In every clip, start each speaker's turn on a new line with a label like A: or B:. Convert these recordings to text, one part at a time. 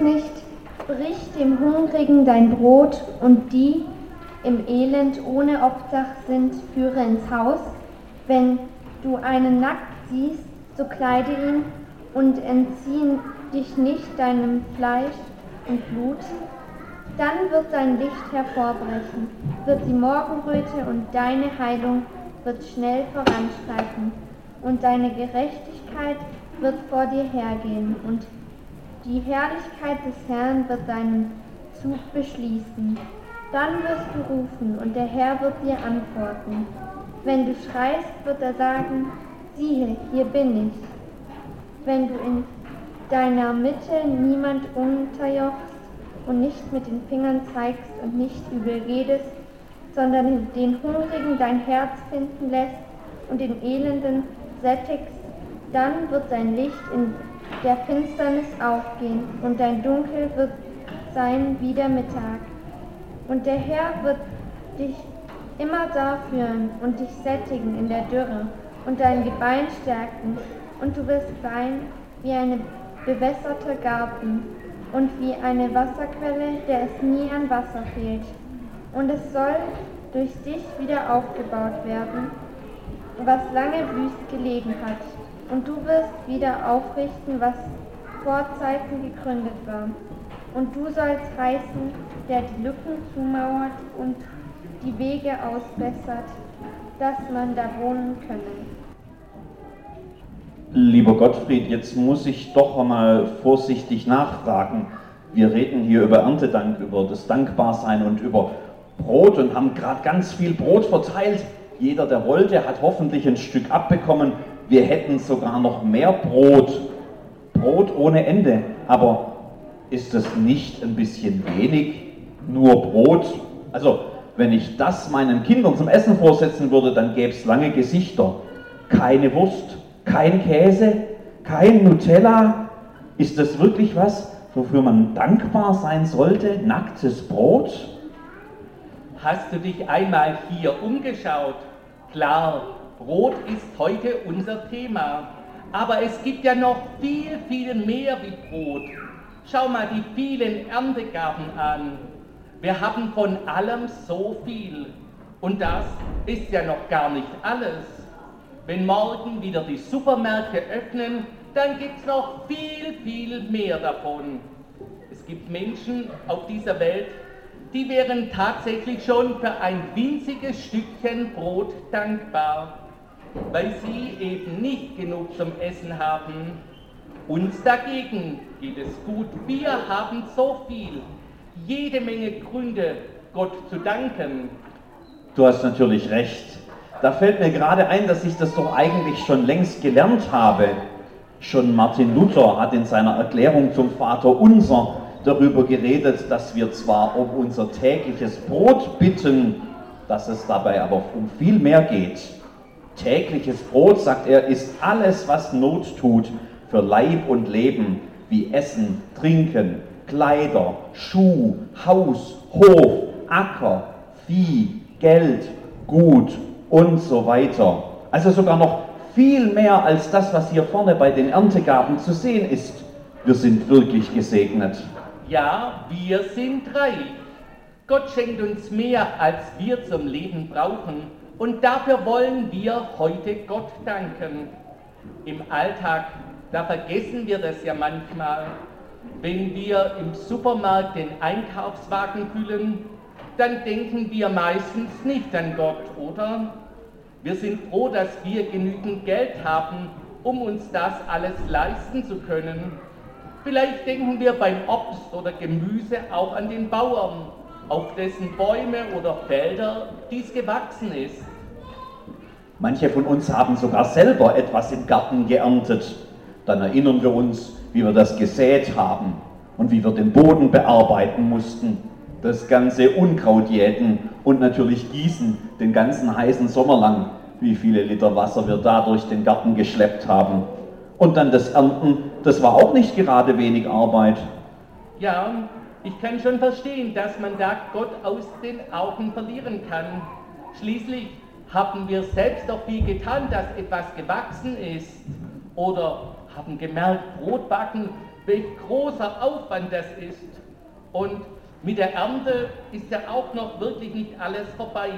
A: nicht, brich dem Hungrigen dein Brot und die im Elend ohne Obdach sind, führe ins Haus. Wenn du einen nackt siehst, so kleide ihn und entzieh dich nicht deinem Fleisch und Blut. Dann wird dein Licht hervorbrechen, wird die Morgenröte und deine Heilung wird schnell voranschreiten und deine Gerechtigkeit wird vor dir hergehen und die Herrlichkeit des Herrn wird deinen Zug beschließen. Dann wirst du rufen und der Herr wird dir antworten. Wenn du schreist, wird er sagen, siehe, hier bin ich. Wenn du in deiner Mitte niemand unterjochst und nicht mit den Fingern zeigst und nicht übel redest, sondern den Hungrigen dein Herz finden lässt und den Elenden sättigst, dann wird dein Licht in der Finsternis aufgehen und dein Dunkel wird sein wie der Mittag. Und der Herr wird dich immer da führen und dich sättigen in der Dürre und dein Gebein stärken und du wirst sein wie ein bewässerter Garten und wie eine Wasserquelle, der es nie an Wasser fehlt. Und es soll durch dich wieder aufgebaut werden, was lange wüst gelegen hat. Und du wirst wieder aufrichten, was vor Zeiten gegründet war. Und du sollst heißen, der die Lücken zumauert und die Wege ausbessert, dass man da wohnen könne.
B: Lieber Gottfried, jetzt muss ich doch einmal vorsichtig nachfragen. Wir reden hier über Erntedank, über das Dankbarsein und über Brot und haben gerade ganz viel Brot verteilt. Jeder, der wollte, hat hoffentlich ein Stück abbekommen. Wir hätten sogar noch mehr Brot. Brot ohne Ende. Aber ist das nicht ein bisschen wenig? Nur Brot? Also, wenn ich das meinen Kindern zum Essen vorsetzen würde, dann gäbe es lange Gesichter. Keine Wurst, kein Käse, kein Nutella. Ist das wirklich was, wofür man dankbar sein sollte? Nacktes Brot?
C: Hast du dich einmal hier umgeschaut? Klar, Brot ist heute unser Thema. Aber es gibt ja noch viel, viel mehr wie Brot. Schau mal die vielen Erntegaben an. Wir haben von allem so viel. Und das ist ja noch gar nicht alles. Wenn morgen wieder die Supermärkte öffnen, dann gibt es noch viel, viel mehr davon. Es gibt Menschen auf dieser Welt, die wären tatsächlich schon für ein winziges Stückchen Brot dankbar weil sie eben nicht genug zum Essen haben. Uns dagegen geht es gut. Wir haben so viel, jede Menge Gründe, Gott zu danken.
B: Du hast natürlich recht. Da fällt mir gerade ein, dass ich das doch eigentlich schon längst gelernt habe. Schon Martin Luther hat in seiner Erklärung zum Vater unser darüber geredet, dass wir zwar um unser tägliches Brot bitten, dass es dabei aber um viel mehr geht. Tägliches Brot, sagt er, ist alles, was Not tut für Leib und Leben, wie Essen, Trinken, Kleider, Schuh, Haus, Hof, Acker, Vieh, Geld, Gut und so weiter. Also sogar noch viel mehr als das, was hier vorne bei den Erntegaben zu sehen ist. Wir sind wirklich gesegnet.
C: Ja, wir sind reich. Gott schenkt uns mehr, als wir zum Leben brauchen. Und dafür wollen wir heute Gott danken. Im Alltag, da vergessen wir das ja manchmal. Wenn wir im Supermarkt den Einkaufswagen füllen, dann denken wir meistens nicht an Gott, oder? Wir sind froh, dass wir genügend Geld haben, um uns das alles leisten zu können. Vielleicht denken wir beim Obst oder Gemüse auch an den Bauern, auf dessen Bäume oder Felder dies gewachsen ist.
B: Manche von uns haben sogar selber etwas im Garten geerntet. Dann erinnern wir uns, wie wir das gesät haben und wie wir den Boden bearbeiten mussten, das ganze Unkraut jäten und natürlich gießen den ganzen heißen Sommer lang, wie viele Liter Wasser wir da durch den Garten geschleppt haben. Und dann das Ernten, das war auch nicht gerade wenig Arbeit.
C: Ja, ich kann schon verstehen, dass man da Gott aus den Augen verlieren kann. Schließlich haben wir selbst doch viel getan, dass etwas gewachsen ist? Oder haben gemerkt, Brotbacken, welch großer Aufwand das ist. Und mit der Ernte ist ja auch noch wirklich nicht alles vorbei.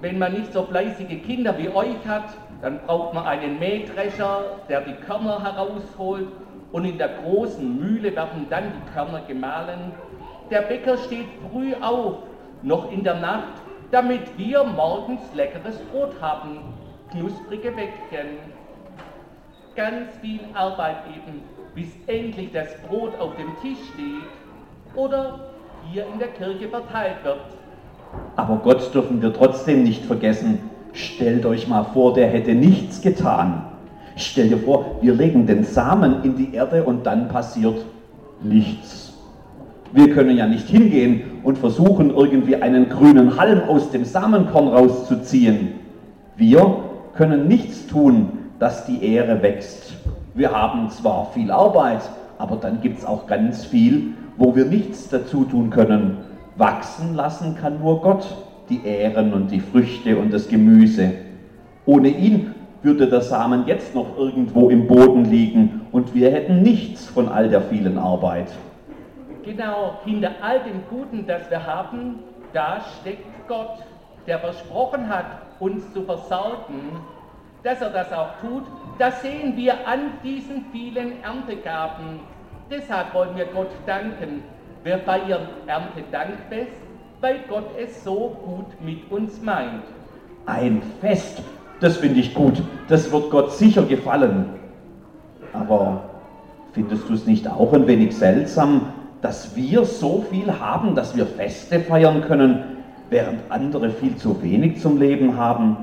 C: Wenn man nicht so fleißige Kinder wie euch hat, dann braucht man einen Mähdrescher, der die Körner herausholt und in der großen Mühle werden dann die Körner gemahlen. Der Bäcker steht früh auf, noch in der Nacht, damit wir morgens leckeres Brot haben, knusprige Bäckchen. Ganz viel Arbeit eben, bis endlich das Brot auf dem Tisch steht oder hier in der Kirche verteilt wird.
B: Aber Gott dürfen wir trotzdem nicht vergessen. Stellt euch mal vor, der hätte nichts getan. Stell dir vor, wir legen den Samen in die Erde und dann passiert nichts. Wir können ja nicht hingehen und versuchen, irgendwie einen grünen Halm aus dem Samenkorn rauszuziehen. Wir können nichts tun, dass die Ehre wächst. Wir haben zwar viel Arbeit, aber dann gibt es auch ganz viel, wo wir nichts dazu tun können. Wachsen lassen kann nur Gott die Ähren und die Früchte und das Gemüse. Ohne ihn würde der Samen jetzt noch irgendwo im Boden liegen und wir hätten nichts von all der vielen Arbeit.
C: Genau, hinter all dem Guten, das wir haben, da steckt Gott, der versprochen hat, uns zu versorgen. Dass er das auch tut, das sehen wir an diesen vielen Erntegaben. Deshalb wollen wir Gott danken. Wir feiern Erntedankfest, weil Gott es so gut mit uns meint.
B: Ein Fest, das finde ich gut. Das wird Gott sicher gefallen. Aber findest du es nicht auch ein wenig seltsam, dass wir so viel haben, dass wir Feste feiern können, während andere viel zu wenig zum Leben haben?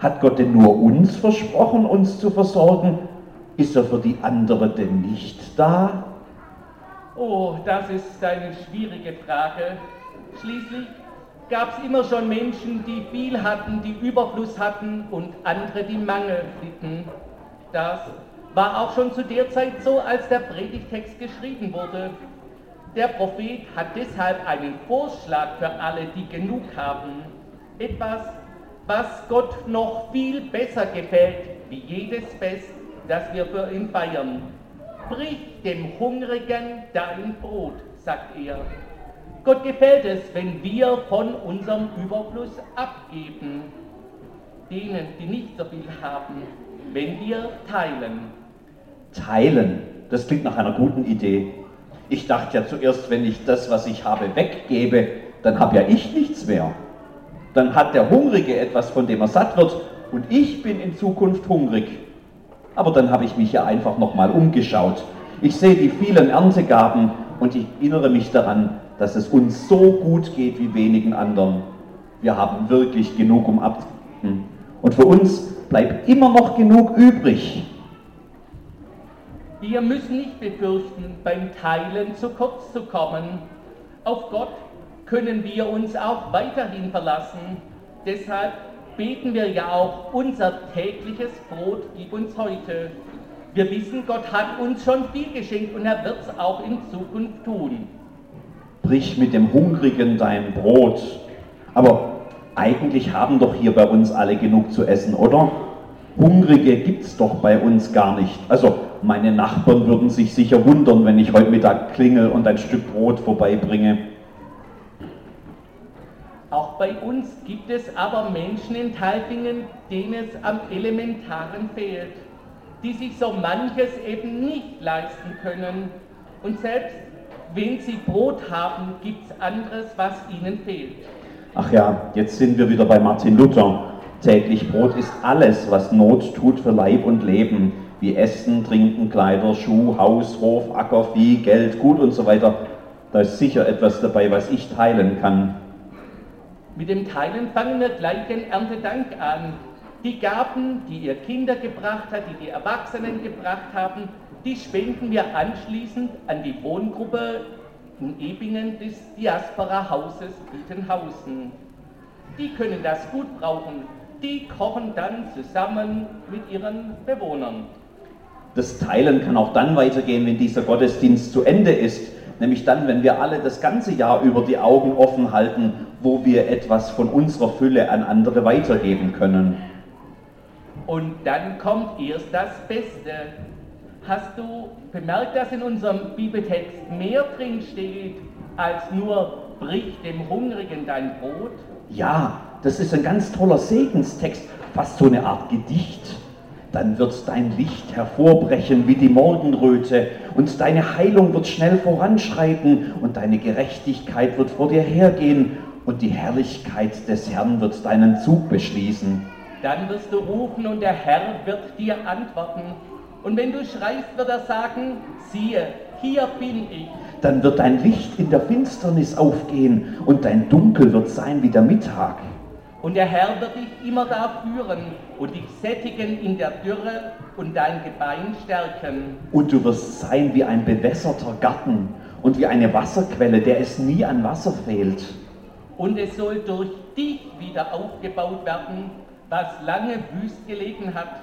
B: Hat Gott denn nur uns versprochen, uns zu versorgen? Ist er für die anderen denn nicht da?
C: Oh, das ist eine schwierige Frage. Schließlich gab es immer schon Menschen, die viel hatten, die Überfluss hatten und andere, die Mangel litten. Das war auch schon zu der Zeit so, als der Predigtext geschrieben wurde. Der Prophet hat deshalb einen Vorschlag für alle, die genug haben. Etwas, was Gott noch viel besser gefällt, wie jedes Fest, das wir für ihn feiern. Brich dem Hungrigen dein Brot, sagt er. Gott gefällt es, wenn wir von unserem Überfluss abgeben, denen, die nicht so viel haben, wenn wir teilen.
B: Teilen, das klingt nach einer guten Idee. Ich dachte ja zuerst, wenn ich das, was ich habe, weggebe, dann habe ja ich nichts mehr. Dann hat der Hungrige etwas, von dem er satt wird, und ich bin in Zukunft hungrig. Aber dann habe ich mich ja einfach nochmal umgeschaut. Ich sehe die vielen Erntegaben und ich erinnere mich daran, dass es uns so gut geht wie wenigen anderen. Wir haben wirklich genug, um abzugeben. Und für uns bleibt immer noch genug übrig.
C: Wir müssen nicht befürchten, beim Teilen zu kurz zu kommen. Auf Gott können wir uns auch weiterhin verlassen. Deshalb beten wir ja auch, unser tägliches Brot gib uns heute. Wir wissen, Gott hat uns schon viel geschenkt und er wird es auch in Zukunft tun
B: brich mit dem Hungrigen dein Brot. Aber eigentlich haben doch hier bei uns alle genug zu essen, oder? Hungrige gibt es doch bei uns gar nicht. Also meine Nachbarn würden sich sicher wundern, wenn ich heute Mittag klingel und ein Stück Brot vorbeibringe.
C: Auch bei uns gibt es aber Menschen in Talfingen, denen es am Elementaren fehlt, die sich so manches eben nicht leisten können und selbst wenn sie Brot haben, gibt es anderes, was ihnen fehlt.
B: Ach ja, jetzt sind wir wieder bei Martin Luther. Täglich Brot ist alles, was Not tut für Leib und Leben, wie Essen, Trinken, Kleider, Schuh, Haus, Hof, Acker, Vieh, Geld, Gut und so weiter. Da ist sicher etwas dabei, was ich teilen kann.
C: Mit dem Teilen fangen wir gleich den Erntedank an. Die Gaben, die ihr Kinder gebracht habt, die die Erwachsenen gebracht haben, die spenden wir anschließend an die Wohngruppe in Ebingen des Diaspora-Hauses Bietenhausen. Die können das gut brauchen. Die kochen dann zusammen mit ihren Bewohnern.
B: Das Teilen kann auch dann weitergehen, wenn dieser Gottesdienst zu Ende ist. Nämlich dann, wenn wir alle das ganze Jahr über die Augen offen halten, wo wir etwas von unserer Fülle an andere weitergeben können.
C: Und dann kommt erst das Beste, Hast du bemerkt, dass in unserem Bibeltext mehr drin steht als nur brich dem Hungrigen dein Brot?
B: Ja, das ist ein ganz toller Segenstext, fast so eine Art Gedicht. Dann wird dein Licht hervorbrechen wie die Morgenröte und deine Heilung wird schnell voranschreiten und deine Gerechtigkeit wird vor dir hergehen und die Herrlichkeit des Herrn wird deinen Zug beschließen.
C: Dann wirst du rufen und der Herr wird dir antworten. Und wenn du schreist, wird er sagen, siehe, hier bin ich.
B: Dann wird dein Licht in der Finsternis aufgehen und dein Dunkel wird sein wie der Mittag.
C: Und der Herr wird dich immer da führen und dich sättigen in der Dürre und dein Gebein stärken.
B: Und du wirst sein wie ein bewässerter Garten und wie eine Wasserquelle, der es nie an Wasser fehlt.
C: Und es soll durch dich wieder aufgebaut werden, was lange wüst gelegen hat.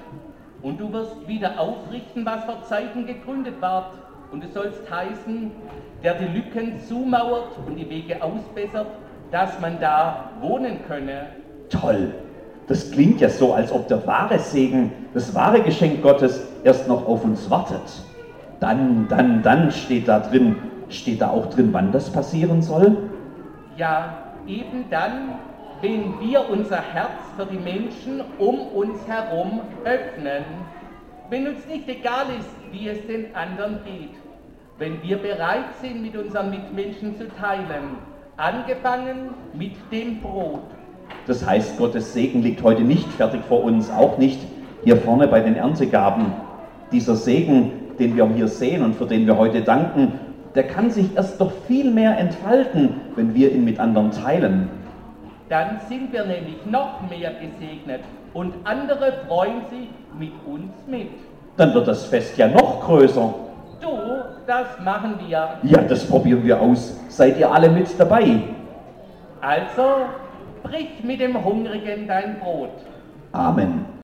C: Und du wirst wieder aufrichten, was vor Zeiten gegründet ward. Und du sollst heißen, der die Lücken zumauert und die Wege ausbessert, dass man da wohnen könne.
B: Toll! Das klingt ja so, als ob der wahre Segen, das wahre Geschenk Gottes erst noch auf uns wartet. Dann, dann, dann steht da drin, steht da auch drin, wann das passieren soll?
C: Ja, eben dann, wenn wir unser Herz für die Menschen um uns herum öffnen, wenn uns nicht egal ist, wie es den anderen geht, wenn wir bereit sind, mit unseren Mitmenschen zu teilen, angefangen mit dem Brot.
B: Das heißt, Gottes Segen liegt heute nicht fertig vor uns, auch nicht hier vorne bei den Erntegaben. Dieser Segen, den wir hier sehen und für den wir heute danken, der kann sich erst noch viel mehr entfalten, wenn wir ihn mit anderen teilen.
C: Dann sind wir nämlich noch mehr gesegnet und andere freuen sich mit uns mit.
B: Dann wird das Fest ja noch größer.
C: Du, das machen wir.
B: Ja, das probieren wir aus. Seid ihr alle mit dabei?
C: Also, brich mit dem Hungrigen dein Brot.
B: Amen.